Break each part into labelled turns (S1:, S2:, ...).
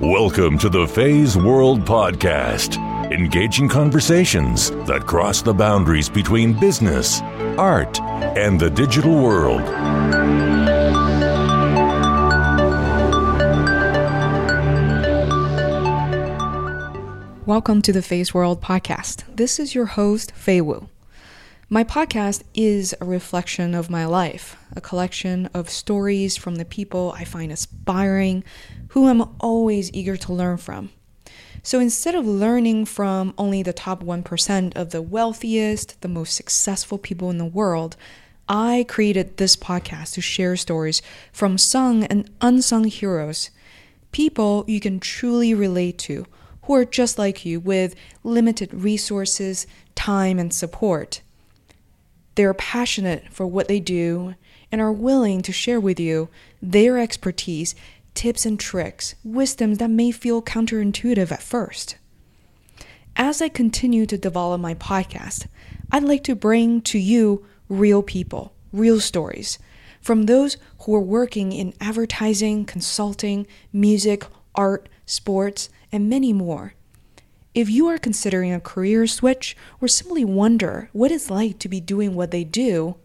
S1: Welcome to the Fei's World Podcast, engaging conversations that cross the boundaries between business, art, and the digital world.
S2: Welcome to the Fei's World Podcast. This is your host, Fei Wu. My podcast is a reflection of my life, a collection of stories from the people I find inspiring, who I'm always eager to learn from. So instead of learning from only the top 1% of the wealthiest, the most successful people in the world, I created this podcast to share stories from sung and unsung heroes, people you can truly relate to, who are just like you with limited resources, time, and support. They are passionate for what they do and are willing to share with you their expertise, tips and tricks, wisdoms that may feel counterintuitive at first. As I continue to develop my podcast, I'd like to bring to you real people, real stories from those who are working in advertising, consulting, music, art, sports, and many more. If you are considering a career switch or simply wonder what it's like to be doing what they do,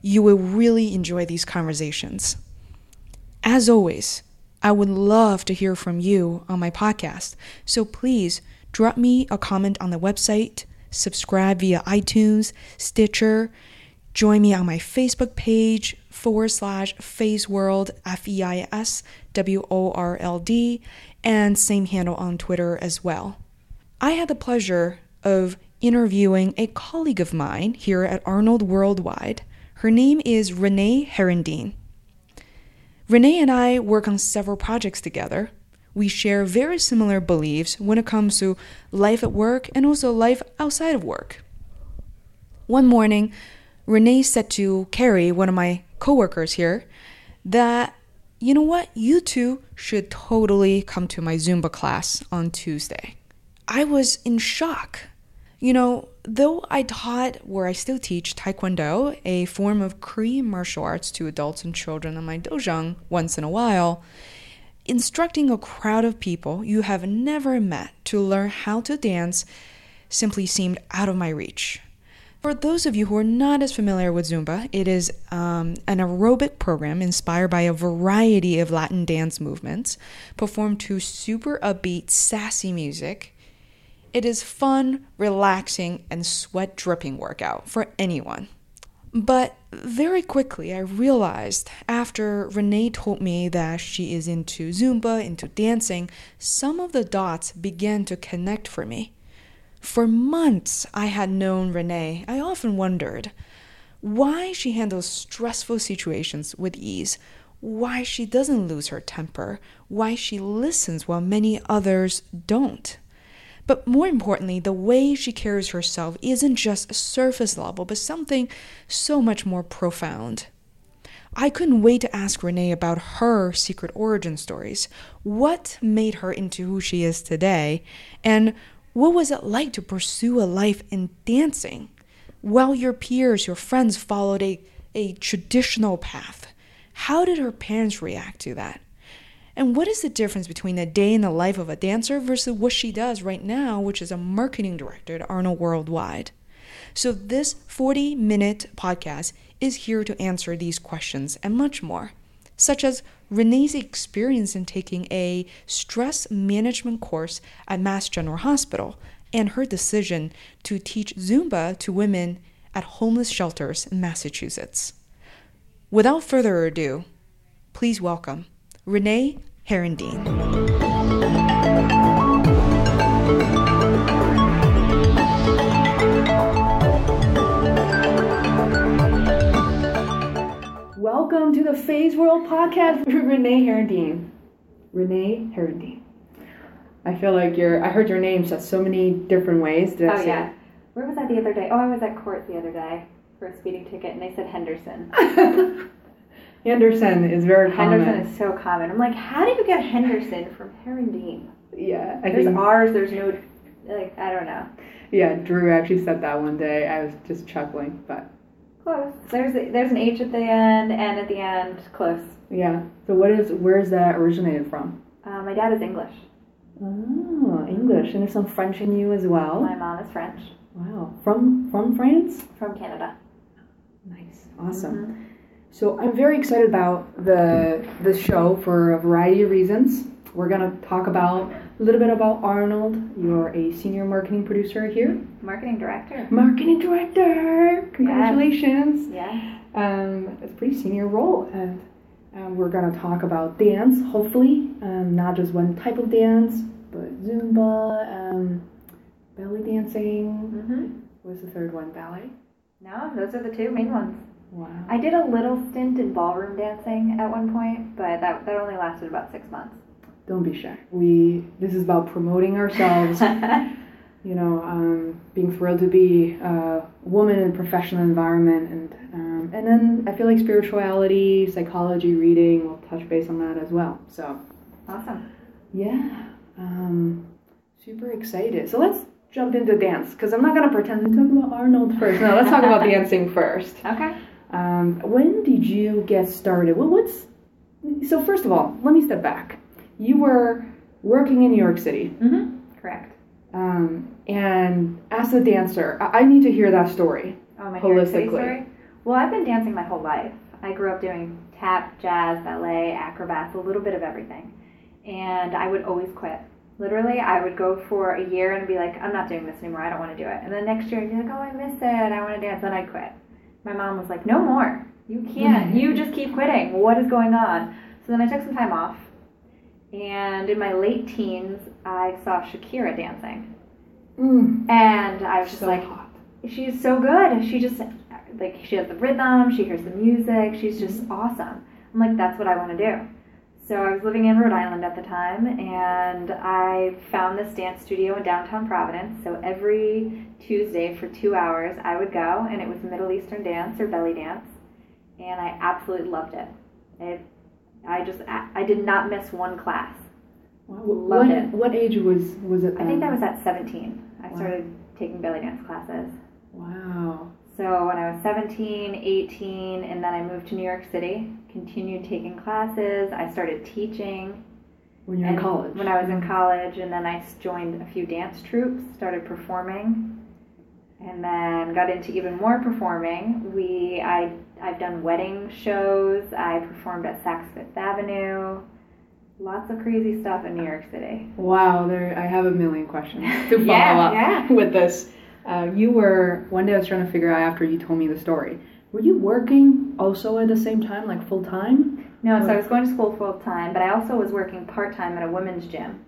S2: you will really enjoy these conversations. As always, I would love to hear from you on my podcast, so please drop me a comment on the website, subscribe via iTunes, Stitcher, join me on my Facebook page forward slash Fei's World, F E I S W O R L D, and same handle on Twitter as well. I had the pleasure of interviewing a colleague of mine here at Arnold Worldwide. Her name is Renee Herendeen. Renee and I work on several projects together. We share very similar beliefs when it comes to life at work and also life outside of work. One morning, Renee said to Carrie, one of my coworkers here, that you know what, you two should totally come to my Zumba class on Tuesday. I was in shock. You know, though I taught where I still teach Taekwondo, a form of Korean martial arts to adults and children in my dojang once in a while, instructing a crowd of people you have never met to learn how to dance simply seemed out of my reach. For those of you who are not as familiar with Zumba, it is um, an aerobic program inspired by a variety of Latin dance movements, performed to super upbeat, sassy music it is fun, relaxing, and sweat dripping workout for anyone. But very quickly, I realized after Renee told me that she is into Zumba, into dancing, some of the dots began to connect for me. For months, I had known Renee. I often wondered why she handles stressful situations with ease, why she doesn't lose her temper, why she listens while many others don't. But more importantly, the way she carries herself isn't just surface level, but something so much more profound. I couldn't wait to ask Renee about her secret origin stories. What made her into who she is today? And what was it like to pursue a life in dancing while your peers, your friends followed a, a traditional path? How did her parents react to that? And what is the difference between a day in the life of a dancer versus what she does right now, which is a marketing director at Arnold Worldwide? So, this 40 minute podcast is here to answer these questions and much more, such as Renee's experience in taking a stress management course at Mass General Hospital and her decision to teach Zumba to women at homeless shelters in Massachusetts. Without further ado, please welcome Renee Herendeen. Welcome to the Fei's World Podcast with Renee Herendeen. Renee Herendeen. I feel like you're. I heard your name said so many different ways.
S3: Did oh yeah. Where was I the other day? Oh, I was at court the other day for a speeding ticket, and they said Henderson.
S2: Henderson is very common.
S3: Henderson is so common. I'm like, how do you get Henderson from Herendeen?
S2: Yeah,
S3: I there's think, R's. There's no like I don't know.
S2: Yeah, Drew actually said that one day. I was just chuckling, but
S3: close. There's a, there's an H at the end, and at the end, close.
S2: Yeah. So what is where is that originated from?
S3: Uh, my dad is English.
S2: Oh, English, and there's some French in you as well.
S3: My mom is French.
S2: Wow, from from France.
S3: From Canada.
S2: Nice, awesome. So I'm very excited about the the show for a variety of reasons. We're gonna talk about a little bit about Arnold. You're a senior marketing producer here.
S3: Marketing director.
S2: Marketing director. Congratulations.
S3: Yeah.
S2: Um, it's a pretty senior role, and um, we're gonna talk about dance. Hopefully, um, not just one type of dance, but Zumba, um, belly dancing.
S3: Mm-hmm.
S2: What's the third one? Ballet.
S3: No, those are the two main ones.
S2: Wow.
S3: I did a little stint in ballroom dancing at one point, but that, that only lasted about six months.
S2: Don't be shy. We this is about promoting ourselves. you know, um, being thrilled to be a woman in a professional environment, and um, and then I feel like spirituality, psychology, reading will touch base on that as well. So
S3: awesome.
S2: yeah, um, super excited. So let's jump into dance because I'm not gonna pretend to talk about Arnold first. No, let's talk about dancing first.
S3: Okay.
S2: Um, when did you get started? Well, what's so first of all, let me step back. You were working in New York City,
S3: Mm-hmm. Correct.
S2: um, and as a dancer, I-, I need to hear that story.
S3: Oh, my New York City
S2: Holistically.
S3: story? Well, I've been dancing my whole life. I grew up doing tap, jazz, ballet, acrobats, a little bit of everything. And I would always quit. Literally, I would go for a year and be like, I'm not doing this anymore. I don't want to do it. And then next year, I'd be like, oh, I miss it. I want to dance. Then I'd quit. My mom was like, no more. You can't. You just keep quitting. What is going on? So then I took some time off. And in my late teens, I saw Shakira dancing.
S2: Mm,
S3: And I was just
S2: so
S3: like,
S2: hot.
S3: she's so good. She just like she has the rhythm. She hears the music. She's just awesome. I'm like, that's what I want to do. So I was living in Rhode Island at the time, and I found this dance studio in downtown Providence. So every Tuesday for two hours, I would go, and it was Middle Eastern dance or belly dance, and I absolutely loved it. It, I just I, I did not miss one class.
S2: Wow.
S3: Loved
S2: What,
S3: it.
S2: what age was was it?
S3: I think that was at 17. I
S2: Wow.
S3: started taking belly dance classes.
S2: Wow.
S3: So when I was 17, 18, and then I moved to New York City, continued taking classes. I started teaching.
S2: When you're in college.
S3: When I was in college, and then I joined a few dance troupes, started performing, and then got into even more performing. We, I, I've done wedding shows. I performed at Saks Fifth Avenue. Lots of crazy stuff in New York City.
S2: Wow, there I have a million questions to follow
S3: Yeah,
S2: up
S3: yeah.
S2: with this. Uh, you were one day I was trying to figure out after you told me the story. Were you working also at the same time, like full time?
S3: No, so I was going to school full time, but I also was working part time at a women's gym.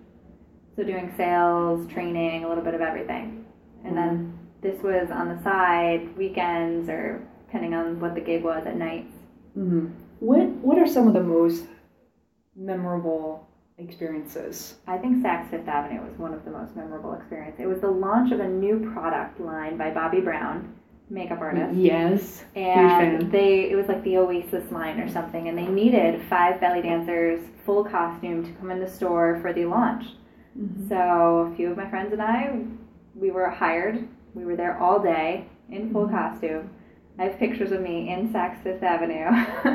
S3: So doing sales, training, a little bit of everything. And then this was on the side, weekends or depending on what the gig was at night.
S2: Mm-hmm. What What are some of the most memorable experiences?
S3: I think Saks Fifth Avenue was one of the most memorable experiences. It was the launch of a new product line by Bobbi Brown, makeup artist.
S2: Yes,
S3: and they it was like the Oasis line or something, and they needed five belly dancers, full costume, to come in the store for the launch.
S2: Mhm.
S3: So a few of my friends and I, we were hired. We were there all day in full
S2: Mm-hmm.
S3: costume. I have pictures of me in Saks Fifth Avenue.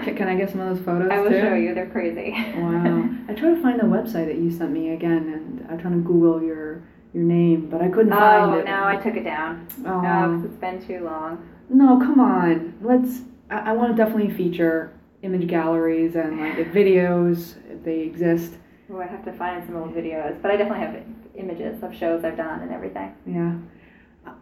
S2: Can, can I get some of those photos?
S3: I will
S2: too?
S3: show you. They're crazy.
S2: Wow. I tried to find the website that you sent me again, and I'm trying to Google your your name, but I couldn't
S3: oh, find
S2: it.
S3: oh, no, I took it down.
S2: Oh.
S3: No, 'cause it's been too long.
S2: No, come on. Let's. I, I want to definitely feature image galleries and like the videos if they exist.
S3: Oh, I have to find some old videos, but I definitely have images of shows I've done and everything.
S2: Yeah.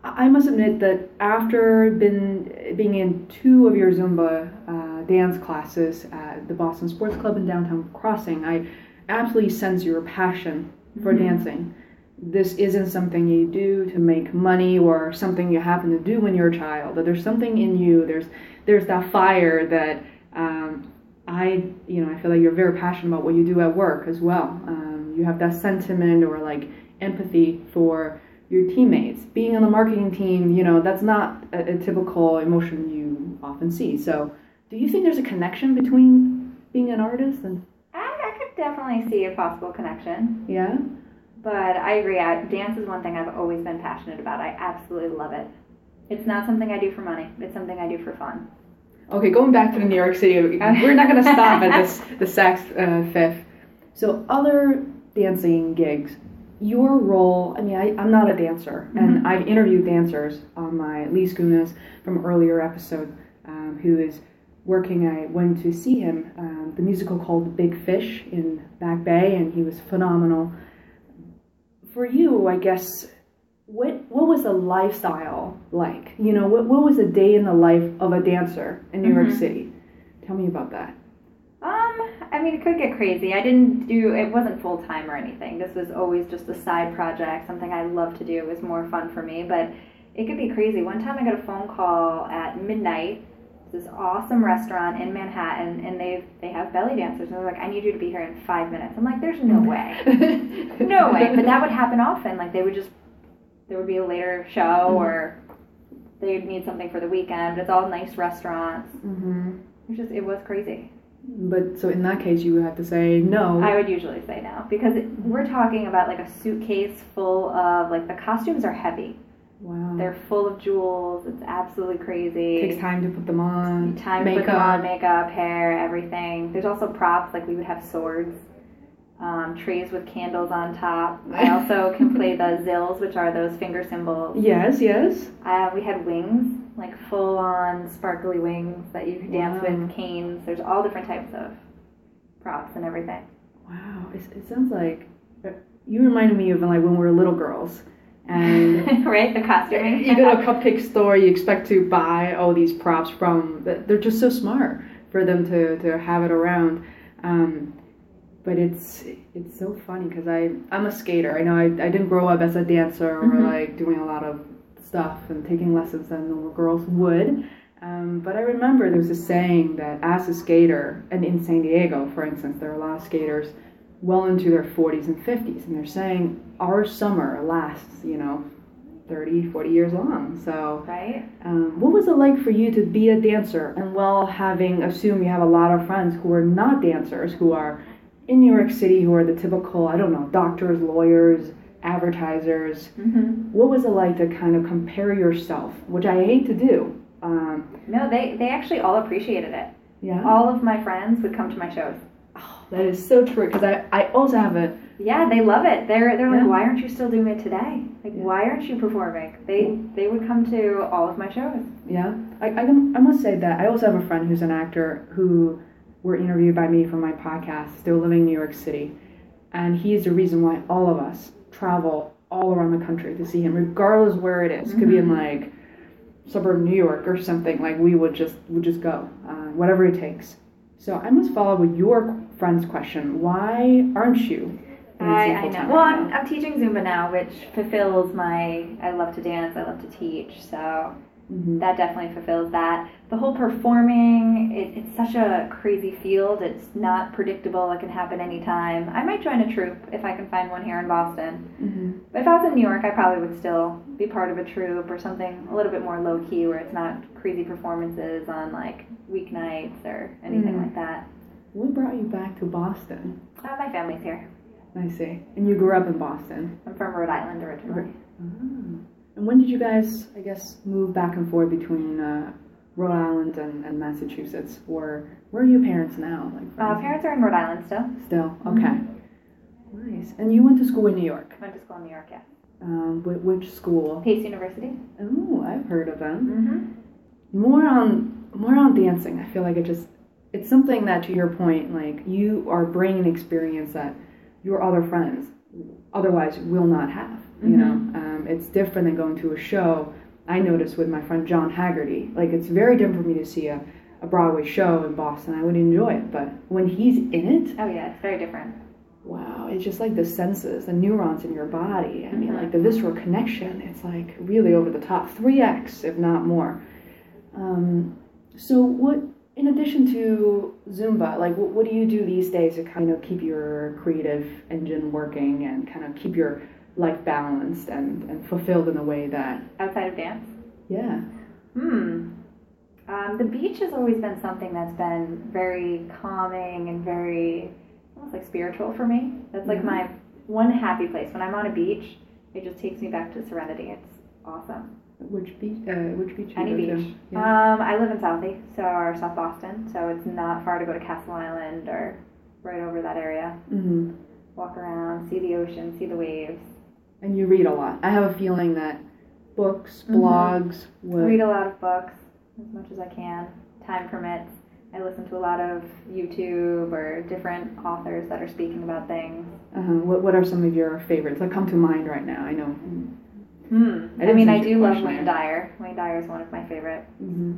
S2: I, must admit that after been being in two of your Zumba uh, dance classes at the Boston Sports Club in downtown Crossing, I absolutely sense your passion for
S3: Mhm.
S2: dancing. This isn't something you do to make money or something you happen to do when you're a child. That there's something in you. There's there's that fire that um, I you know I feel like you're very passionate about what you do at work as well. Um, you have that sentiment or like empathy for your teammates. Being on the marketing team, you know that's not a, a typical emotion you often see. So, do you think there's a connection between being an artist and
S3: I, I could definitely see a possible connection.
S2: yeah?
S3: But I agree. I, dance is one thing I've always been passionate about. I absolutely love it. It's not something I do for money. It's something I do for fun.
S2: Okay, going back to the New York City, we're not going to stop at this the Saks uh, Fifth. So other dancing gigs, your role, I mean, I, I'm not a dancer, and
S3: Mhm.
S2: I've interviewed dancers on my Lee Skunas from earlier episode, um, who is working. I went to see him, um, the musical called Big Fish in Back Bay, and he was phenomenal. For you, I guess, what what was the lifestyle like? You know, what, what was a day in the life of a dancer in New York
S3: Mhm.
S2: City? Tell me about that.
S3: I mean, it could get crazy. I didn't do it wasn't full time or anything. This was always just a side project, something I love to do. It was more fun for me, but it could be crazy. One time I got a phone call at midnight. This awesome restaurant in Manhattan, and they they have belly dancers. And they're like, "I need you to be here in five minutes." I'm like, "There's no way, no way." But that would happen often. Like they would just there would be a later show, or they'd need something for the weekend. But it's all nice restaurants.
S2: hmm
S3: It just it was crazy.
S2: But so in that case, you would have to say no.
S3: I would usually say no because we're talking about like a suitcase full of like the costumes are heavy.
S2: wow.
S3: They're full of jewels. It's absolutely crazy.
S2: takes time to put them on.
S3: Time to put them on, makeup, hair, everything. There's also props like we would have swords, um, trays with candles on top. I also can play the zills, which are those finger cymbals.
S2: Yes, yes.
S3: Uh, we had wings, like full on sparkly wings that you could dance
S2: Wow.
S3: with, canes. There's all different types of props and everything.
S2: Wow, it, it sounds like uh, you reminded me of like when we were little girls, and
S3: right? The costuming.
S2: you go to a cupcake store, you expect to buy all these props from. They're just so smart for them to, to have it around. Um, but it's it's so funny because I I'm a skater. I know I, I didn't grow up as a dancer or
S3: Mhm.
S2: like doing a lot of stuff and taking lessons that normal girls would. Um, but I remember there was a saying that as a skater, and in San Diego, for instance, there are a lot of skaters well into their 40s and 50s, and they're saying our summer lasts, you know, 30, 40 years long. So,
S3: right?
S2: um, what was it like for you to be a dancer and well, having assumed you have a lot of friends who are not dancers, who are in New York City, who are the typical, I don't know, doctors, lawyers, advertisers?
S3: Mm-hmm.
S2: What was it like to kind of compare yourself, which I hate to do? Um,
S3: No, they they actually all appreciated it.
S2: yeah.
S3: All of my friends would come to my shows.
S2: Oh, that is so true because I, I also have a
S3: Yeah, they love it. They're they're like, why aren't you still doing it today? Like,
S2: Yeah.
S3: why aren't you performing? They they would come to all of my shows.
S2: Yeah, I, I, can- I must say that I also have a friend who's an actor who were interviewed by me for my podcast, still living in New York City. And he is the reason why all of us travel all around the country to see him, regardless where it is. Could be in like suburban New York or something. Like we would just would just go, uh, whatever it takes. So I must follow with your friend's question. Why aren't you?
S3: I, I know. Well, I'm. I'm teaching Zumba now, which fulfills my. I love to dance. I love to teach. So
S2: Mhm.
S3: that definitely fulfills that. The whole performing, it, it's such a crazy field. It's not predictable. It can happen anytime. I might join a troupe if I can find one here in Boston.
S2: Mhm.
S3: But if I was in New York, I probably would still be part of a troupe or something a little bit more low key where it's not crazy performances on like weeknights or anything
S2: Mm.
S3: like that.
S2: What brought you back to Boston?
S3: Uh, my family's here.
S2: I see. And you grew up in Boston.
S3: I'm from Rhode Island originally.
S2: Ah. And when did you guys, I guess, move back and forth between uh, Rhode Island and, and Massachusetts? Or where are your parents now? Like
S3: Uh, parents are in Rhode Island still.
S2: Still? Okay. Nice. And you went to school in New York.
S3: Went to school in New York, yeah.
S2: Um, wh- which school?
S3: Pace University.
S2: Oh, I've heard of them.
S3: Mm-hmm.
S2: More on more on dancing. I feel like it just it's something that, to your point, like you are bringing an experience that your other friends otherwise will not have. You know, um, it's different than going to a show. I noticed with my friend John Haggerty, like it's very different for me to see a, a Broadway show in Boston. I would enjoy it, but when he's in it,
S3: Oh yeah, it's very different.
S2: wow, it's just like the senses, the neurons in your body. I mean,
S3: Mhm.
S2: like the visceral connection, it's like really over the top, 3x, if not more. Um, so, what, in addition to Zumba, like what, what do you do these days to kind of keep your creative engine working and kind of keep your life balanced and, and fulfilled in a way that,
S3: Outside of dance.
S2: yeah.
S3: Hmm. Um, the beach has always been something that's been very calming and very almost like spiritual for me. That's like
S2: Mhm.
S3: my one happy place. When I'm on a beach, it just takes me back to serenity. It's awesome.
S2: Which beach? Uh, which beach?
S3: Any beach.
S2: Yeah.
S3: Um, I live in Southie, so or South Boston, so it's not far to go to Castle Island or right over that area.
S2: hmm
S3: walk around, see the ocean, see the waves.
S2: And you read a lot. I have a feeling that books,
S3: Mhm.
S2: blogs, would.
S3: read a lot of books as much as I can. Time permits. I listen to a lot of YouTube or different authors that are speaking about things.
S2: uh-huh. what, what are some of your favorites that come to mind right now? I know.
S3: Hmm.
S2: I
S3: I, mean, I do love Wayne. Dyer. Wayne Dyer is one of my favorite.
S2: Mm-hmm.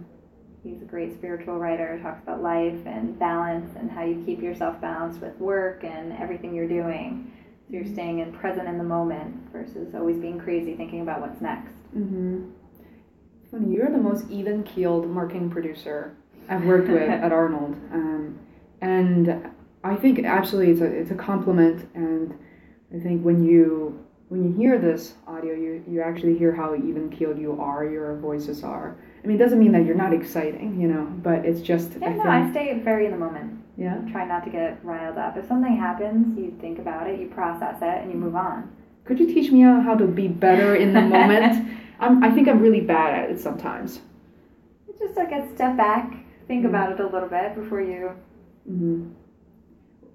S3: He's a great spiritual writer. Talks about life and balance and how you keep yourself balanced with work and everything you're doing. You're staying in present in the moment versus always being crazy thinking about what's next.
S2: Mm-hmm. Funny, you're the most even keeled marketing producer I've worked with at Arnold, um, and I think absolutely it's a it's a compliment. And I think when you when you hear this audio, you you actually hear how even keeled you are, your voices are. I mean, it doesn't mean that you're not exciting, you know, but it's just
S3: Yeah,
S2: I
S3: no, I stay very in the moment.
S2: Yeah.
S3: Try not to get riled up. If something happens, you think about it, you process it, and you move on.
S2: Could you teach me how to be better in the moment? I'm, I think I'm really bad at it sometimes.
S3: Just like a step back, think
S2: Mhm.
S3: about it a little bit before you
S2: hmm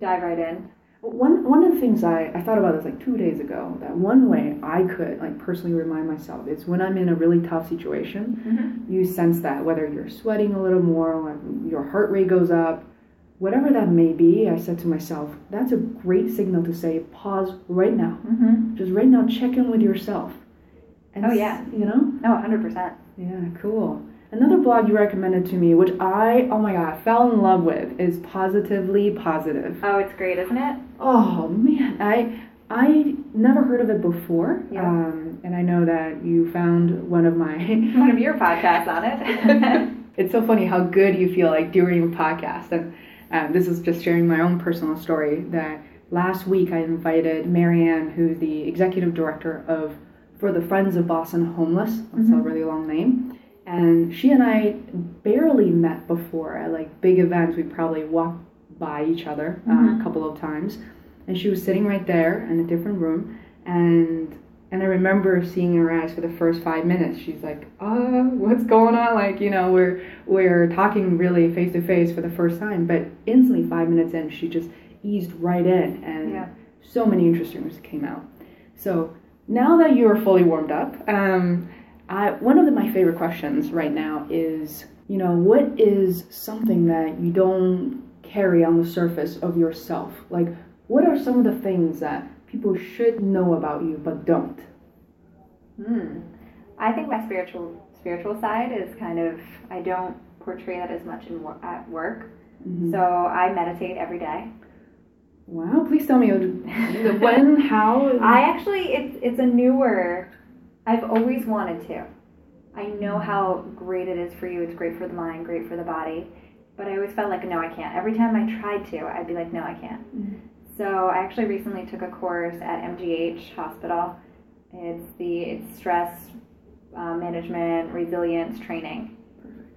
S3: dive right in.
S2: One one of the things I, I thought about this like two days ago. That one way I could like personally remind myself is when I'm in a really tough situation,
S3: Mm-hmm.
S2: you sense that whether you're sweating a little more, your heart rate goes up, whatever that may be. I said to myself, that's a great signal to say pause right now.
S3: Mm-hmm.
S2: Just right now, check in with yourself. And
S3: Oh, yeah.
S2: you know.
S3: No, 100%.
S2: Yeah, cool. Another blog you recommended to me, which I oh my god fell in love with, is Positively Positive.
S3: Oh, it's great, isn't it?
S2: Oh man, I I never heard of it before,
S3: Yeah.
S2: um, and I know that you found one of my.
S3: One of your podcasts on it.
S2: it's so funny how good you feel like during a podcast, and um, this is just sharing my own personal story. That last week I invited Marianne, who's the executive director of for the Friends of Boston Homeless. That's a
S3: Mhm.
S2: really long name. And she and I barely met before at like big events. We probably walked by each other uh,
S3: Mhm.
S2: a couple of times, and she was sitting right there in a different room, and and I remember seeing her eyes for the first five minutes. She's like, "Uh, what's going on?" Like you know, we're we're talking really face to face for the first time, but instantly five minutes in, she just eased right in, and
S3: Yeah.
S2: so many interesting things came out. So now that you are fully warmed up, um, I, one of the, my favorite questions right now is, you know, what is something that you don't carry on the surface of yourself? Like, what are some of the things that people should know about you but don't?
S3: Hmm. I think my spiritual spiritual side is kind of I don't portray that as much in wor- at work.
S2: Mhm.
S3: So I meditate every day.
S2: Wow, please tell me when, how.
S3: I actually it's it's a newer. I've always wanted to. I know how great it is for you. It's great for the mind, great for the body. But I always felt like no, I can't. Every time I tried to, I'd be like, no, I can't.
S2: Mhm.
S3: So I actually recently took a course at MGH Hospital. It's the it's stress uh, management resilience training,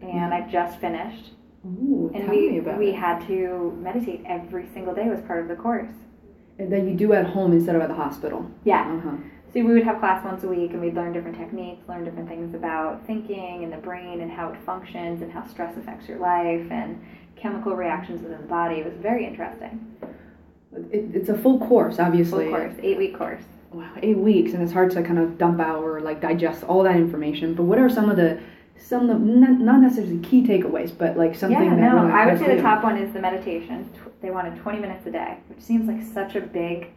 S3: and I just finished.
S2: Ooh,
S3: And
S2: tell me
S3: we
S2: about
S3: we
S2: it.
S3: had to meditate every single day was part of the course.
S2: And that you do at home instead of at the hospital.
S3: Yeah.
S2: Uh-huh.
S3: So we would have class once a week, and we'd learn different techniques, learn different things about thinking and the brain and how it functions and how stress affects your life and chemical reactions within the body. It was very interesting.
S2: It, it's a full course, obviously.
S3: Full course, eight week course.
S2: Wow, eight weeks, and it's hard to kind of dump out or like digest all that information. But what are some of the some of the not necessarily key takeaways, but like something
S3: yeah,
S2: that
S3: no,
S2: really
S3: I would say the top one is the meditation. They wanted 20 minutes a day, which seems like such a big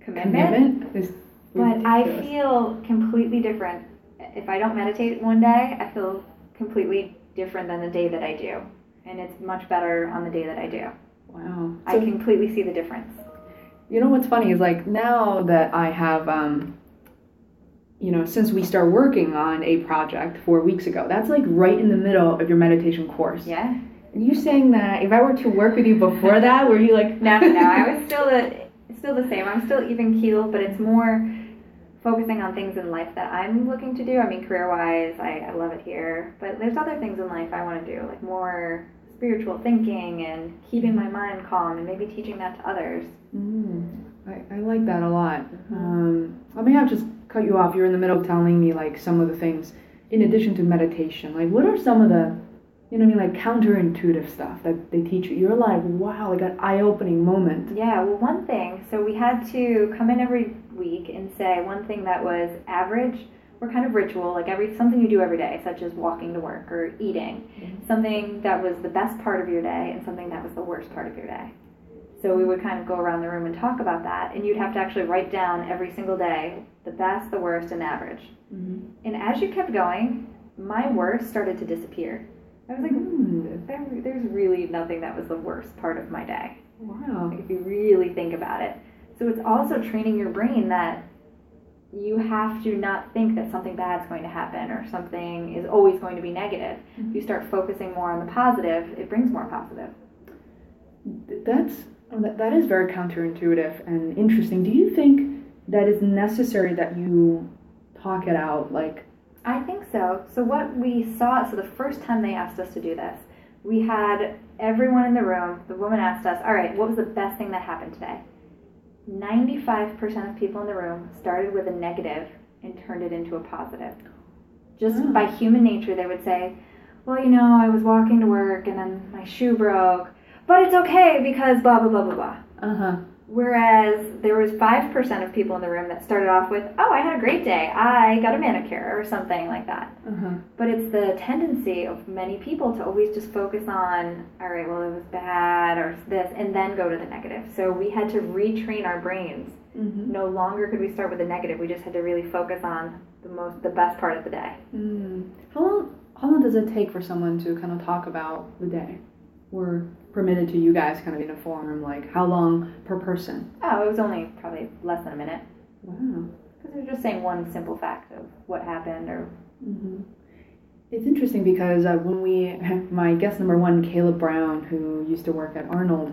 S3: commitment.
S2: commitment is
S3: But I feel completely different. If I don't meditate one day, I feel completely different than the day that I do. And it's much better on the day that I do.
S2: Wow.
S3: I completely see the difference.
S2: You know what's funny is like now that I have, um, you know, since we start working on a project four weeks ago, that's like right in the middle of your meditation course.
S3: Yeah.
S2: And you saying that if I were to work with you before that, were you like,
S3: No, no, I was still the still the same. I'm still even keeled, but it's more focusing on things in life that I'm looking to do. I mean, career wise, I, I love it here, but there's other things in life I want to do, like more spiritual thinking and keeping my mind calm and maybe teaching that to others.
S2: Mm, I, I like that a lot. Um, I may have just cut you off. You're in the middle of telling me like some of the things in addition to meditation. Like, what are some of the you know what I mean, like counterintuitive stuff that they teach you. You're like, wow, like an eye-opening moment.
S3: Yeah, well, one thing, so we had to come in every week and say one thing that was average or kind of ritual, like every something you do every day, such as walking to work or eating,
S2: Mm-hmm.
S3: something that was the best part of your day and something that was the worst part of your day. So we would kind of go around the room and talk about that, and you'd have to actually write down every single day the best, the worst, and average.
S2: Mm-hmm.
S3: And as you kept going, my worst started to disappear. I was like,
S2: Mm.
S3: there, there's really nothing that was the worst part of my day
S2: Wow.
S3: if you really think about it. So it's also training your brain that you have to not think that something bad is going to happen or something is always going to be negative. If you start focusing more on the positive, it brings more positive.
S2: That's oh, that, that is very counterintuitive and interesting. Do you think that is necessary that you talk it out? Like,
S3: I think so. So what we saw, so the first time they asked us to do this, we had everyone in the room. The woman asked us, "All right, what was the best thing that happened today?" 95% of people in the room started with a negative and turned it into a positive. Just
S2: Hmm.
S3: by human nature, they would say, "Well, you know, I was walking to work and then my shoe broke, but it's okay because blah blah blah blah blah."
S2: uh huh.
S3: Whereas there was 5% of people in the room that started off with, "Oh, I had a great day. I got a manicure," or something like that.
S2: Huh.
S3: But it's the tendency of many people to always just focus on, all right, well, it was bad or this, and then go to the negative. So we had to retrain our brains.
S2: Mm-hmm.
S3: No longer could we start with the negative. We just had to really focus on the most, the best part of the day.
S2: Mm. How long? How long does it take for someone to kind of talk about the day? We're permitted to you guys kind of in a forum. Like, how long per person?
S3: Oh, it was only probably less than a minute
S2: Wow.
S3: because they're just saying one simple fact of what happened or.
S2: hmm It's interesting because uh, when we, my guest number one, Caleb Brown, who used to work at Arnold,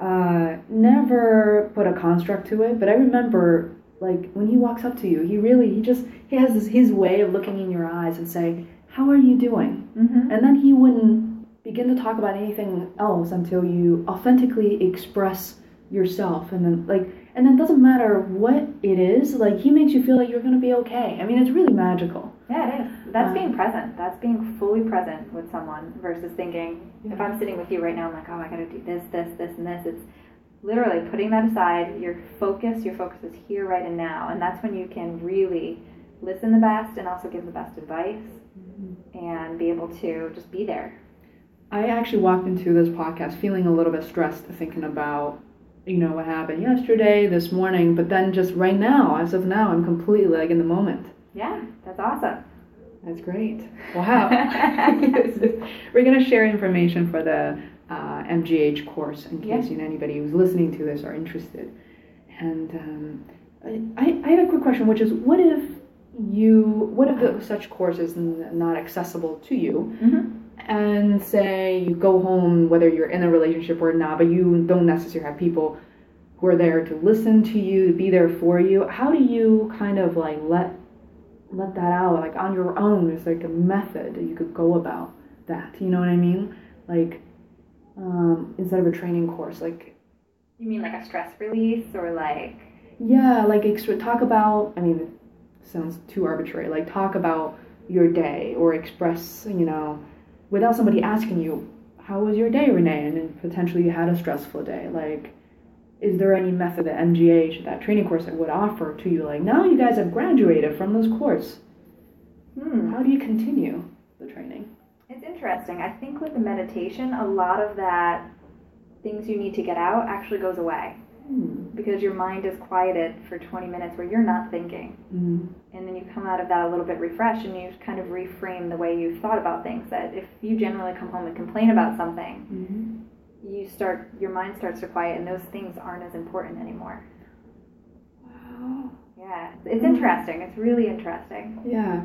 S2: uh, never put a construct to it, but I remember like when he walks up to you, he really he just he has this, his way of looking in your eyes and saying, "How are you doing?"
S3: Mm-hmm.
S2: And then he wouldn't begin to talk about anything else until you authentically express yourself, and then like and then it doesn't matter what it is, like he makes you feel like you're gonna be okay. I mean, it's really magical.
S3: Yeah, it is. That's
S2: Uh,
S3: being present. That's being fully present with someone versus thinking, if I'm sitting with you right now, I'm like, oh, I gotta do this, this, this, and this. It's literally putting that aside. Your focus, your focus is here, right, and now. And that's when you can really listen the best and also give the best advice and be able to just be there.
S2: I actually walked into this podcast feeling a little bit stressed, thinking about, you know, what happened yesterday, this morning, but then just right now, as of now, I'm completely like in the moment.
S3: Yeah, that's awesome.
S2: That's great. Wow. We're going to share information for the uh, MGH course in case
S3: Yeah.
S2: you know, anybody who's listening to this are interested. And um, I, I had a quick question, which is what if you, what if the, such course is not accessible to you?
S3: Mm-hmm.
S2: And say you go home whether you're in a relationship or not but you don't necessarily have people who are there to listen to you to be there for you. How do you kind of like let let that out like on your own? Is like a method that you could go about that you know what i mean? Like um, instead of a training course like
S3: You mean like a stress release or like,
S2: yeah like extra talk about i mean it sounds too arbitrary like talk about your day or express you know without somebody asking you how was your day renee? And potentially you had a stressful day. Like is there any method that mgh that training course that would offer to you? Like now you guys have graduated from this course.
S3: Hmm,
S2: how do you continue the training?
S3: It's interesting. I think with the meditation, a lot of that things you need to get out actually goes away. Because your mind is quieted for 20 minutes where you're not thinking.
S2: Mm.
S3: And then you come out of that a little bit refreshed and you kind of reframe the way you've thought about things. That if you generally come home and complain about something,
S2: Mhm.
S3: you start, your mind starts to quiet and those things aren't as important anymore.
S2: wow
S3: Yeah, it's interesting. It's really interesting.
S2: Yeah,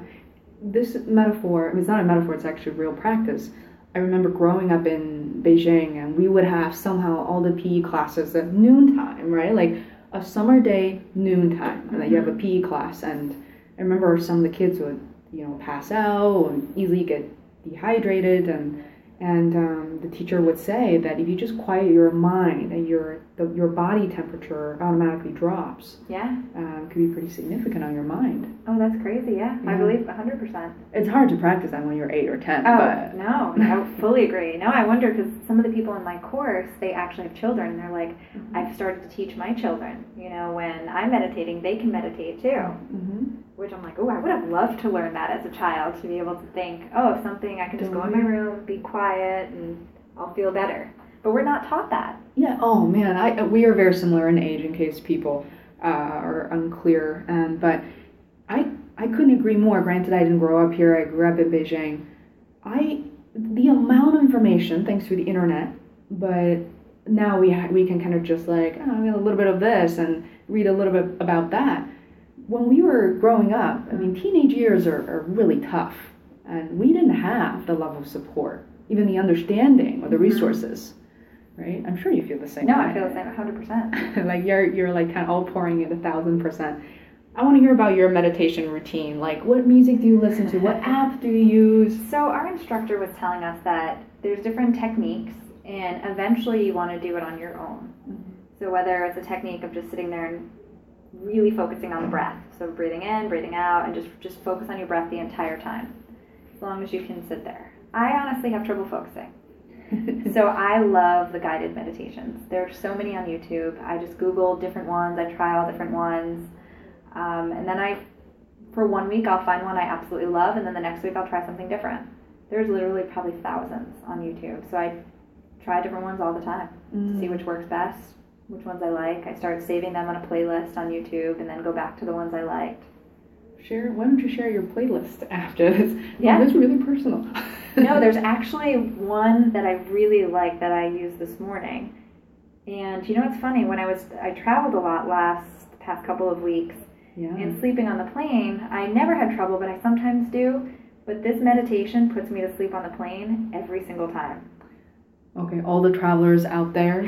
S2: this metaphor, I mean, it's not a metaphor, it's actually real practice. I remember growing up in Beijing and we would have somehow all the PE classes at noontime, right? Like a summer day, noontime, and then you have a PE class. And I remember some of the kids would, you know, pass out and easily get dehydrated. And And um, the teacher would say that if you just quiet your mind, and your the, your body temperature automatically drops.
S3: Yeah.
S2: Um, could be pretty significant on your mind.
S3: Oh, that's crazy. Yeah, I
S2: Yeah.
S3: believe 100%.
S2: It's hard to practice that when you're eight or ten.
S3: Oh,
S2: but
S3: no, I fully agree. No, I wonder because some of the people in my course, they actually have children, and they're like,
S2: Mm-hmm.
S3: I've started to teach my children, you know, when I'm meditating, they can meditate too.
S2: hmm
S3: Which I'm like, oh, I would have loved to learn that as a child to be able to think, oh, if something, I can just go in my room, be quiet, and I'll feel better. But we're not taught that.
S2: Yeah. Oh man, I we are very similar in age. In case people uh, are unclear, um, but I I couldn't agree more. Granted, I didn't grow up here. I grew up in Beijing. I the amount of information thanks to the internet, but now we ha- we can kind of just like oh, a little bit of this and read a little bit about that. When we were growing up, I mean, teenage years are, are really tough, and we didn't have the level of support, even the understanding or the mm-hmm. resources right? I'm sure you feel the same.
S3: No,
S2: way.
S3: I feel the same 100%.
S2: like you're you're like kind of all pouring it a thousand percent. I want to hear about your meditation routine. Like, what music do you listen to? What app do you use?
S3: So our instructor was telling us that there's different techniques, and eventually you want to do it on your own. Mm-hmm. So whether it's a technique of just sitting there and really focusing on the breath, so breathing in, breathing out, and just just focus on your breath the entire time, as long as you can sit there. I honestly have trouble focusing. So I love the guided meditations. There are so many on YouTube. I just Google different ones. I try all different ones, um, and then I, for one week, I'll find one I absolutely love, and then the next week I'll try something different. There's literally probably thousands on YouTube, so I try different ones all the time to see which works best, which ones I like. I start saving them on a playlist on YouTube, and then go back to the ones I liked.
S2: Share. Why don't you share your playlist after this?
S3: Yeah.
S2: That's really personal.
S3: no, there's actually one that I really like that I used this morning. And you know what's funny? When I was I traveled a lot last past couple of weeks
S2: yeah.
S3: and sleeping on the plane, I never had trouble, but I sometimes do. But this meditation puts me to sleep on the plane every single time.
S2: Okay, all the travelers out there.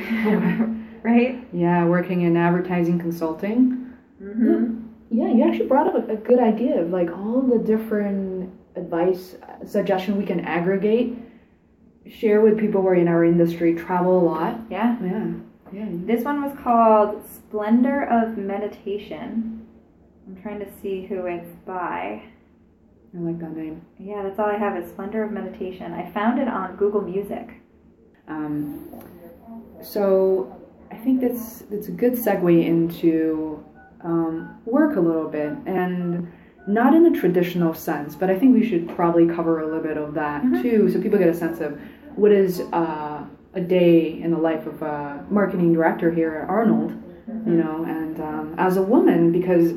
S3: Right?
S2: yeah, working in advertising consulting.
S3: Mm-hmm.
S2: Yeah, you actually brought up a, a good idea of like all the different advice, uh, suggestion we can aggregate, share with people who are in our industry, travel a lot.
S3: Yeah.
S2: Yeah, yeah.
S3: This one was called Splendor of Meditation. I'm trying to see who it's by.
S2: I like that name.
S3: Yeah, that's all I have is Splendor of Meditation. I found it on Google Music.
S2: Um, so I think that's that's a good segue into um, work a little bit, and not in a traditional sense, but I think we should probably cover a little bit of that too, so people get a sense of what is uh, a day in the life of a marketing director here at Arnold, you know, and um, as a woman because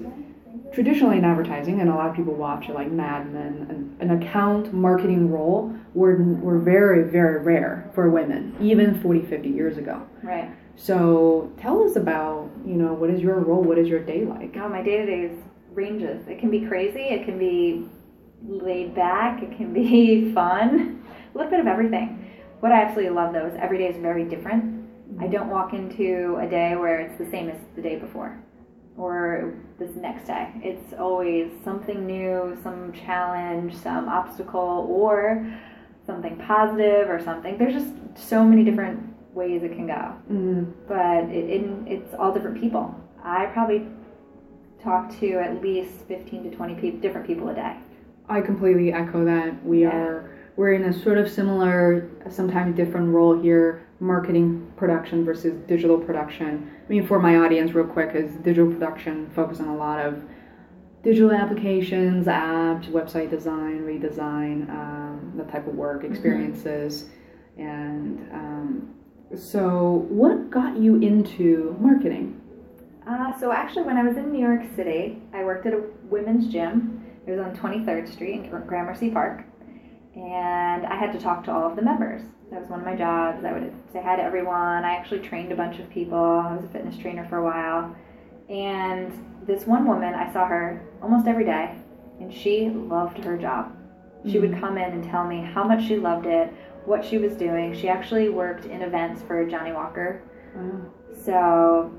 S2: traditionally in advertising, and a lot of people watch like Mad Men, an, an account marketing role were, were very, very rare for women, even 40, 50 years ago.
S3: Right.
S2: So tell us about, you know, what is your role? What is your day like?
S3: No, my day to day ranges. It can be crazy, it can be laid back, it can be fun, a little bit of everything. What I absolutely love though is every day is very different. I don't walk into a day where it's the same as the day before or this next day. It's always something new, some challenge, some obstacle, or something positive or something. There's just so many different ways it can go.
S2: Mm,
S3: But it, it, it's all different people. I probably talk to at least 15 to 20 pe- different people a day.
S2: I completely echo that. We
S3: Yeah.
S2: are we're in a sort of similar, sometimes different role here, marketing production versus digital production. I mean, for my audience, real quick, is digital production focus on a lot of digital applications, apps, website design, redesign, um, that type of work, experiences, and um, so what got you into marketing?
S3: Uh, so actually, when I was in New York City, I worked at a women's gym. It was on 23rd Street in Gramercy Park, and I had to talk to all of the members. That was one of my jobs. I would say hi to everyone. I actually trained a bunch of people. I was a fitness trainer for a while, and this one woman, I saw her almost every day, and she loved her job. She would come in and tell me how much she loved it, what she was doing. She actually worked in events for Johnnie Walker. So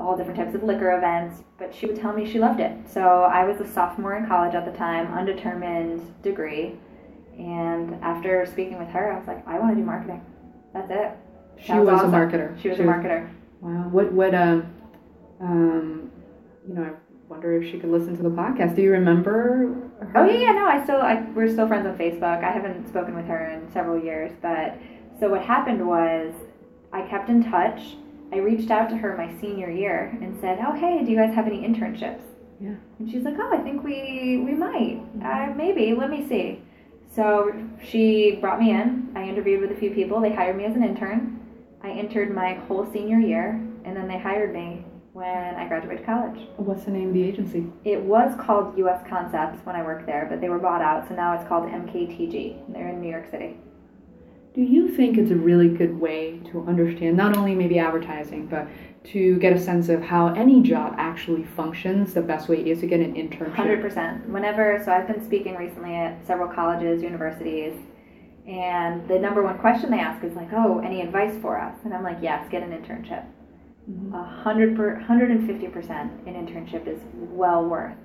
S3: all different types of liquor events, but she would tell me she loved it. So I was a sophomore in college at the time, undetermined degree, And after speaking with her, I was like, I want to do marketing. That's it.
S2: She
S3: Sounds
S2: was
S3: awesome.
S2: a marketer.
S3: She was a marketer.
S2: Wow. What what um um you know I wonder if she could listen to the podcast. Do you remember?
S3: Oh yeah, yeah, no, I still, I, we're still friends on Facebook. I haven't spoken with her in several years, but so what happened was, I kept in touch. I reached out to her my senior year and said, "Oh hey, do you guys have any internships?"
S2: Yeah.
S3: And she's like, "Oh, I think we we might, uh, maybe. Let me see." So she brought me in. I interviewed with a few people. They hired me as an intern. I entered my whole senior year, and then they hired me when I graduated college.
S2: What's the name of the agency?
S3: It was called U.S. Concepts when I worked there, but they were bought out, so now it's called MKTG. They're in New York City.
S2: Do you think it's a really good way to understand not only maybe advertising, but to get a sense of how any job actually functions? The best way is to get an internship.
S3: Hundred percent. Whenever, so I've been speaking recently at several colleges, universities, and the number one question they ask is like, "Oh, any advice for us?" And I'm like, "Yes, get an internship. A hundred per, hundred and fifty percent, an internship is well worth."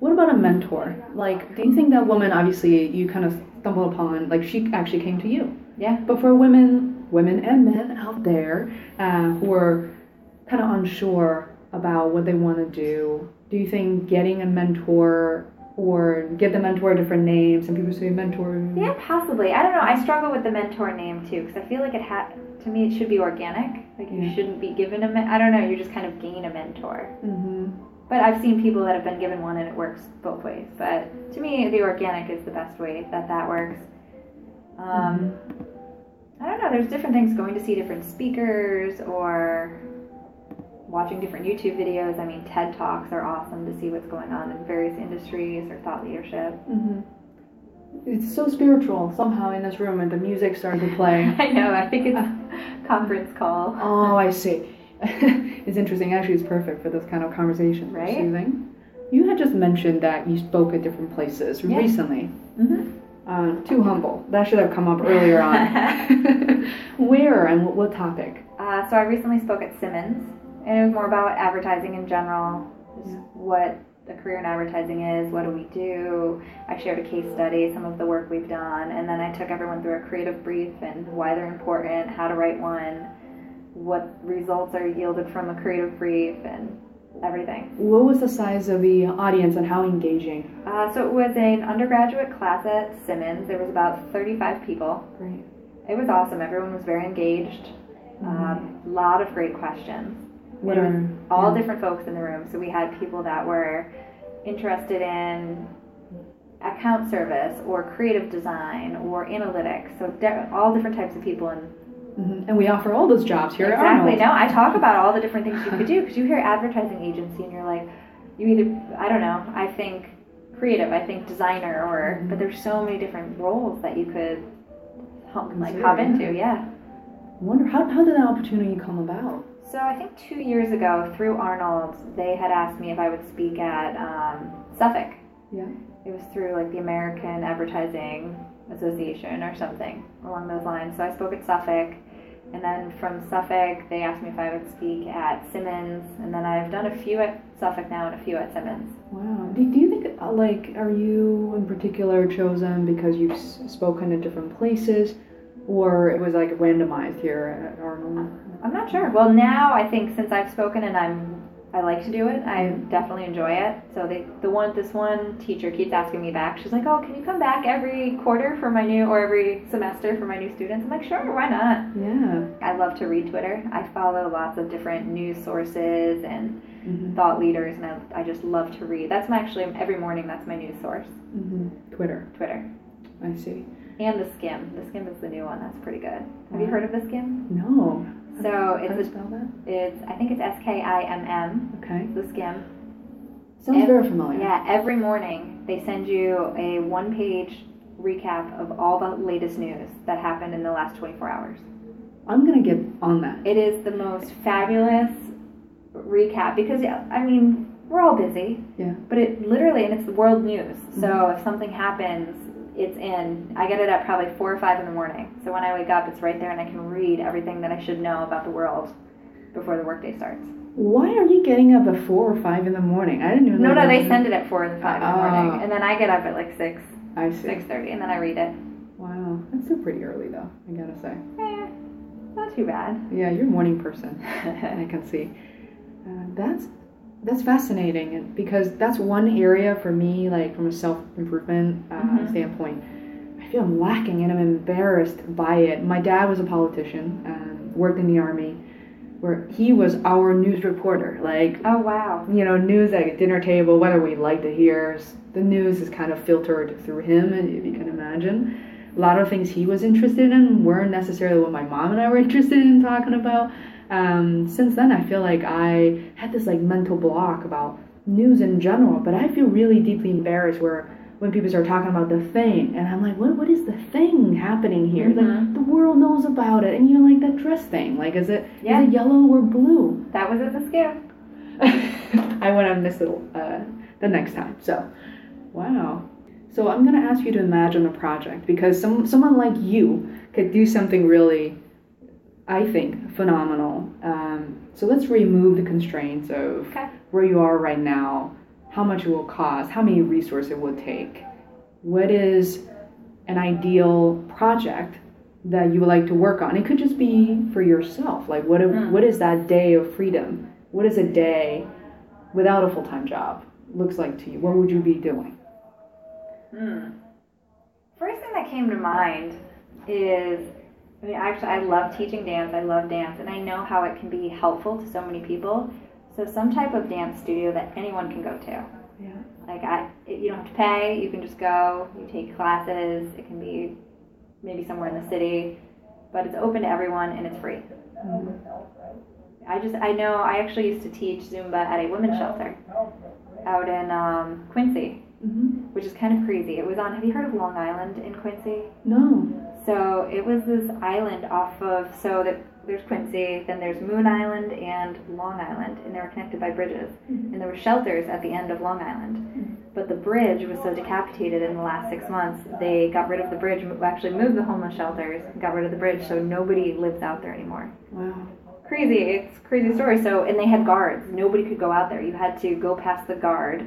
S2: What about a mentor? Like, do you think that woman, obviously, you kind of stumbled upon, like, she actually came to you?
S3: Yeah.
S2: But for women, women and men out there uh, who are kind of unsure about what they want to do, do you think getting a mentor or give the mentor a different name? Some people say mentor.
S3: Yeah, possibly. I don't know. I struggle with the mentor name too because I feel like it had to me it should be organic. Like you
S2: Yeah.
S3: shouldn't be given a. Men- I don't know. You just kind of gain a mentor.
S2: hmm
S3: But I've seen people that have been given one and it works both ways. But to me, the organic is the best way that that works. Um, I don't know. There's different things. Going to see different speakers or watching different YouTube videos. I mean, TED Talks are awesome to see what's going on in various industries or thought leadership.
S2: hmm It's so spiritual somehow in this room, and the music started to play.
S3: I know. I think it's conference call.
S2: Oh, I see. it's interesting. Actually, it's perfect for this kind of conversation.
S3: Right?
S2: Soothing. You had just mentioned that you spoke at different places
S3: Yeah.
S2: recently.
S3: Mm-hmm.
S2: Uh, too humble. That should have come up earlier on. Where and what, what topic?
S3: Uh, so I recently spoke at Simmons, and it was more about advertising in general, just
S2: Yeah.
S3: what the career in advertising is, what do we do. I shared a case study, some of the work we've done, and then I took everyone through a creative brief and why they're important, how to write one, what results are yielded from a creative brief, and everything.
S2: What was the size of the audience and how engaging?
S3: Uh, so it was an undergraduate class at Simmons. There was about 35 people.
S2: Great.
S3: It was awesome. Everyone was very engaged. A um, lot of great questions.
S2: What are
S3: all
S2: yeah.
S3: different folks in the room. So we had people that were interested in account service or creative design or analytics. So de- all different types of people. And
S2: Mhm. And we offer all those jobs here
S3: exactly. No, I talk about all the different things you could do because you hear advertising agency and you're like, you either I don't know. I think creative. I think designer. Or
S2: Mhm.
S3: but there's so many different roles that you could hop, like hop
S2: yeah.
S3: into. Yeah.
S2: wonder how, how did that opportunity come about?
S3: So I think two years ago through Arnold, they had asked me if I would speak at um, Suffolk.
S2: Yeah.
S3: It was through like the American Advertising Association or something along those lines. So I spoke at Suffolk, and then from Suffolk, they asked me if I would speak at Simmons, and then I've done a few at Suffolk now and a few at Simmons.
S2: Wow. Do, do you think, uh, like, are you in particular chosen because you've spoken at different places, or it was like randomized here at Arnold?
S3: I'm not sure. Well, now I think since I've spoken and I'm I like to do it. I definitely enjoy it. So they, the one, this one teacher keeps asking me back. She's like, "Oh, can you come back every quarter for my new, or every semester for my new students?" I'm like, "Sure, why not?"
S2: Yeah.
S3: I love to read Twitter. I follow lots of different news sources and
S2: hmm
S3: thought leaders, and I, I just love to read. That's my actually every morning. That's my news source,
S2: hmm Twitter.
S3: Twitter,
S2: I see.
S3: And the Skimm. The Skimm is the new one. That's pretty good. Have you heard of the Skimm?
S2: No.
S3: So
S2: How do you
S3: it's
S2: spell that?
S3: it's I think it's S K I M M.
S2: Okay.
S3: The Skimm.
S2: Sounds
S3: Ev-
S2: very familiar.
S3: Yeah, every morning they send you a one page recap of all the latest news that happened in the last 24 hours.
S2: I'm gonna get on that.
S3: It is the most fabulous recap because, yeah, I mean, we're all busy,
S2: Yeah.
S3: but it literally, and it's the world news. So mm-hmm. if something happens, it's in. I get it at probably four or five in the morning. So when I wake up, it's right there and I can read everything that I should know about the world before the workday starts.
S2: Why are you getting up at four or five in the morning? I didn't even
S3: No,
S2: know
S3: no, they send it at four or five in the
S2: Ah.
S3: morning, and then I get up at like six.
S2: I see.
S3: 6.30, and then I read it.
S2: Wow, that's still pretty early though. I gotta say.
S3: Eh, not too bad.
S2: Yeah, you're a morning person. I can see. Uh, that's that's fascinating and- because that's one area for me, like from a self improvement uh,
S3: Mhm.
S2: standpoint. I feel I'm lacking and I'm embarrassed by it. My dad was a politician and worked in the army, where he was our news reporter. Like
S3: oh, wow.
S2: you know, news at a dinner table, whether we like to hear, the news is kind of filtered through him, if you can imagine. A lot of things he was interested in weren't necessarily what my mom and I were interested in talking about. Um, since then, I feel like I had this like mental block about news in general, but I feel really deeply embarrassed where when people start talking about the thing, and I'm like, what, what is the thing happening here? Like
S3: Mhm.
S2: the world knows about it, and you're like that dress thing, like is it is
S3: Yeah.
S2: it yellow or blue?
S3: That was at the scale.
S2: I went on this it uh, the next time. So, wow. So I'm gonna ask you to imagine a project because some someone like you could do something really, I think, phenomenal. Um, so let's remove the constraints of
S3: Okay.
S2: where you are right now, how much it will cost, how many resources it would take. What is an ideal project that you would like to work on? It could just be for yourself. Like what
S3: Mm.
S2: what is that day of freedom? What is a day without a full-time job looks like to you? What would you be doing?
S3: Hmm. First thing that came to mind is, I mean, actually, I love teaching dance. I love dance, and I know how it can be helpful to so many people. So some type of dance studio that anyone can go to.
S2: Yeah.
S3: Like I, it, you don't have to pay. You can just go. You take classes. It can be maybe somewhere in the city, but it's open to everyone and it's free. I just I know I actually used to teach Zumba at a women's shelter out in um, Quincy,
S2: Mm-hmm.
S3: which is kind of crazy. It was on. Have you heard of Long Island in Quincy?
S2: No.
S3: So it was this island off of. So that there's Quincy, then there's Moon Island and Long Island, and they were connected by bridges. Mm-hmm. And there were shelters at the end of Long Island. Mm-hmm. But the bridge was so decapitated in the last six months, they got rid of the bridge. Actually, moved the homeless shelters, got rid of the bridge, so nobody lives out there anymore.
S2: Wow.
S3: Crazy, it's a crazy story. So, and they had guards. Nobody could go out there. You had to go past the guard,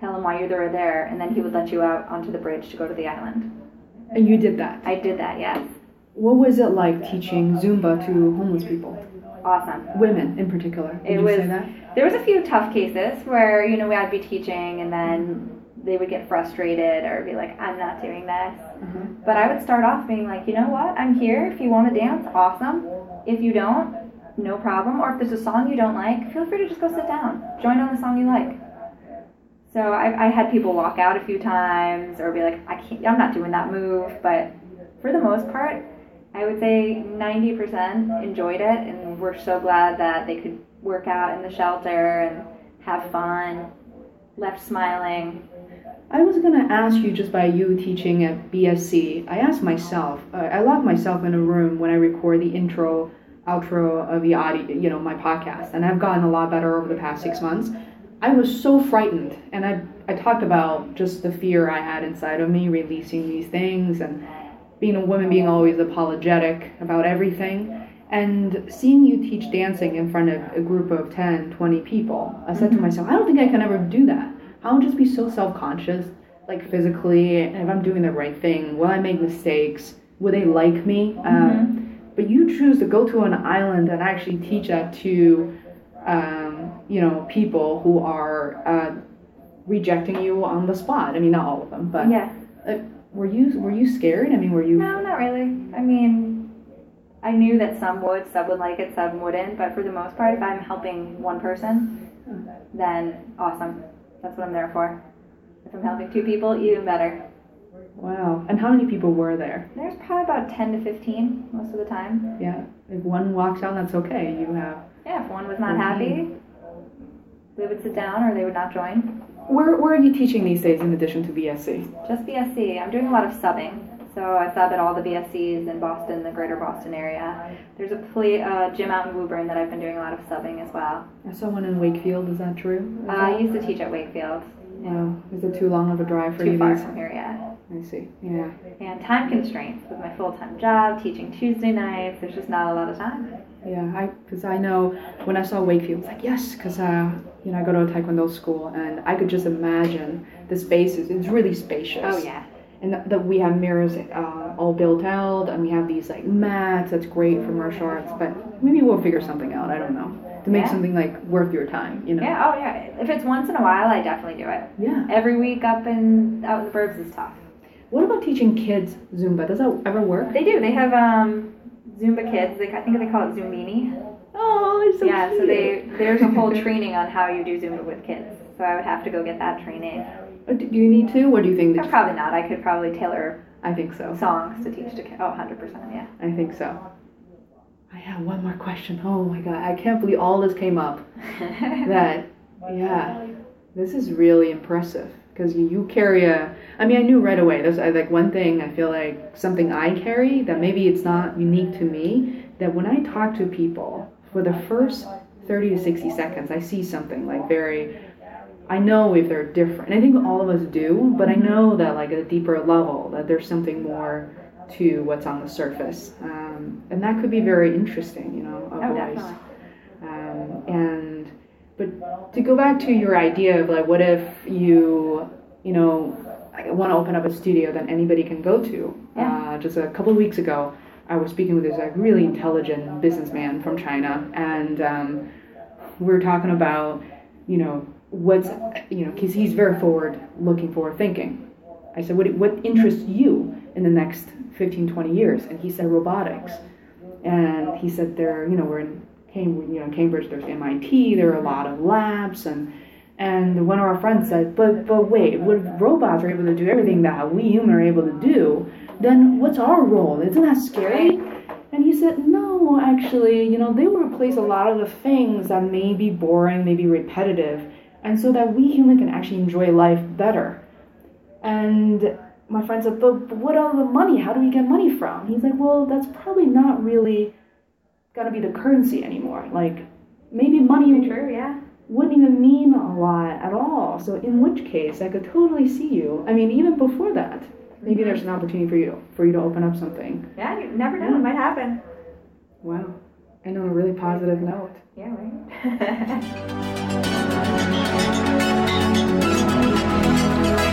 S3: tell him why you were there, and then he would let you out onto the bridge to go to the island.
S2: And you did that.
S3: I did that, yes.
S2: What was it like teaching Zumba to homeless people?
S3: Awesome.
S2: Women in particular. Would
S3: It
S2: you
S3: was-
S2: say that?
S3: There was a few tough cases where, you know, I'd be teaching and then they would get frustrated or be like, I'm not doing this.
S2: Mhm.
S3: But I would start off being like, you know what? I'm here. If you want to dance, awesome. If you don't, no problem. Or if there's a song you don't like, feel free to just go sit down. Join on the song you like. So I, I had people walk out a few times or be like, I can't, I'm not doing that move. But for the most part, I would say 90% enjoyed it and were so glad that they could work out in the shelter and have fun, left smiling.
S2: I was gonna ask you just by you teaching at BSC. I asked myself. Uh, I lock myself in a room when I record the intro, outro of the audio, you know, my podcast, and I've gotten a lot better over the past six months. I was so frightened, and I I talked about just the fear I had inside of me releasing these things and being a woman being always apologetic about everything. And seeing you teach dancing in front of a group of 10, 20 people, I said to myself, I don't think I can ever do that. I'll just be so self conscious, like physically, and if I'm doing the right thing, will I make mistakes? Will they like me? Um, but you choose to go to an island and actually teach that to, um, you know, people who are uh, rejecting you on the spot. I mean, not all of them, but
S3: Yeah.
S2: uh, were you were you scared? I mean, were you?
S3: No, not really. I mean, I knew that some would, some would like it, some wouldn't. But for the most part, if I'm helping one person, then awesome. That's what I'm there for. If I'm helping two people, even better.
S2: Wow. And how many people were there?
S3: There's probably about 10 to 15 most of the time.
S2: Yeah. If one walks out, that's okay. You have.
S3: Yeah, if one was not happy, they would sit down or they would not join.
S2: Where Where are you teaching these days in addition to BSC?
S3: Just BSC. I'm doing a lot of subbing. So I sub at all the BSCs in Boston, the greater Boston area. There's a play, uh, gym out in Woburn that I've been doing a lot of subbing as well.
S2: I saw one in Wakefield. Is that true? Is
S3: Uh, I used to teach at Wakefield.
S2: Wow. Is it too long of a drive for
S3: Too
S2: you?
S3: far
S2: these-
S3: from here yet.
S2: I see. Yeah.
S3: And time constraints with my full time job, teaching Tuesday nights, there's just not a lot of time.
S2: Yeah, I because I know when I saw Wakefield, I was like, yes, because uh, you know I go to a Taekwondo school, and I could just imagine the spaces. It's really spacious.
S3: Oh, yeah.
S2: and that, that we have mirrors uh, all built out, and we have these like mats. That's great for martial arts, but maybe we'll figure something out. I don't know to make
S3: Yeah.
S2: something like worth your time. You know?
S3: Yeah, oh yeah. If it's once in a while, I definitely do it.
S2: Yeah.
S3: Every week up and out in the burbs is tough.
S2: What about teaching kids Zumba? Does that ever work?
S3: They do. They have um, Zumba kids. They, I think they call it Zumbini.
S2: Oh, it's so
S3: yeah,
S2: cute.
S3: so they there's a whole training on how you do Zumba with kids. So I would have to go get that training.
S2: Uh, Do you need to, or do you think that?
S3: probably not. I could probably tailor
S2: I think so.
S3: songs to teach to kids. Oh, 100%, yeah.
S2: I think so. I have one more question. Oh my god, I can't believe all this came up. That, yeah, this is really impressive because you, carry a. I mean, I knew right away. There's like one thing I feel like something I carry that maybe it's not unique to me. That when I talk to people for the first 30 to 60 seconds, I see something like very. I know if they're different. I think all of us do, but I know that like at a deeper level that there's something more to what's on the surface, um, and that could be very interesting. You know,
S3: Oh.
S2: Um, and but to go back to your idea of like, what if you, you know, I want to open up a studio that anybody can go to?
S3: Yeah.
S2: Uh, just a couple of weeks ago, I was speaking with this like really intelligent businessman from China, and um, we were talking about, you know, what's, you know, because he's very forward, looking forward thinking. I said, what, what interests you in the next 15, 20 years? And he said robotics. And he said there, you know, we're in Cambridge, you know, Cambridge, there's MIT, there are a lot of labs and and one of our friends said, but but wait, what if robots are able to do everything that we humans are able to do, then what's our role? Isn't that scary? And he said, no, actually, you know, they will replace a lot of the things that may be boring, maybe repetitive, and so that we human can actually enjoy life better. And my friend said, but, but what are the money? How do we get money from? He's like, well, that's probably not really gonna be the currency anymore. Like, maybe money
S3: True, yeah.
S2: wouldn't even mean a lot at all. So in which case, I could totally see you. I mean, even before that, maybe there's an opportunity for you for you to open up something.
S3: Yeah, you never know. It might happen.
S2: Wow. And on a really positive note.
S3: Yeah, right?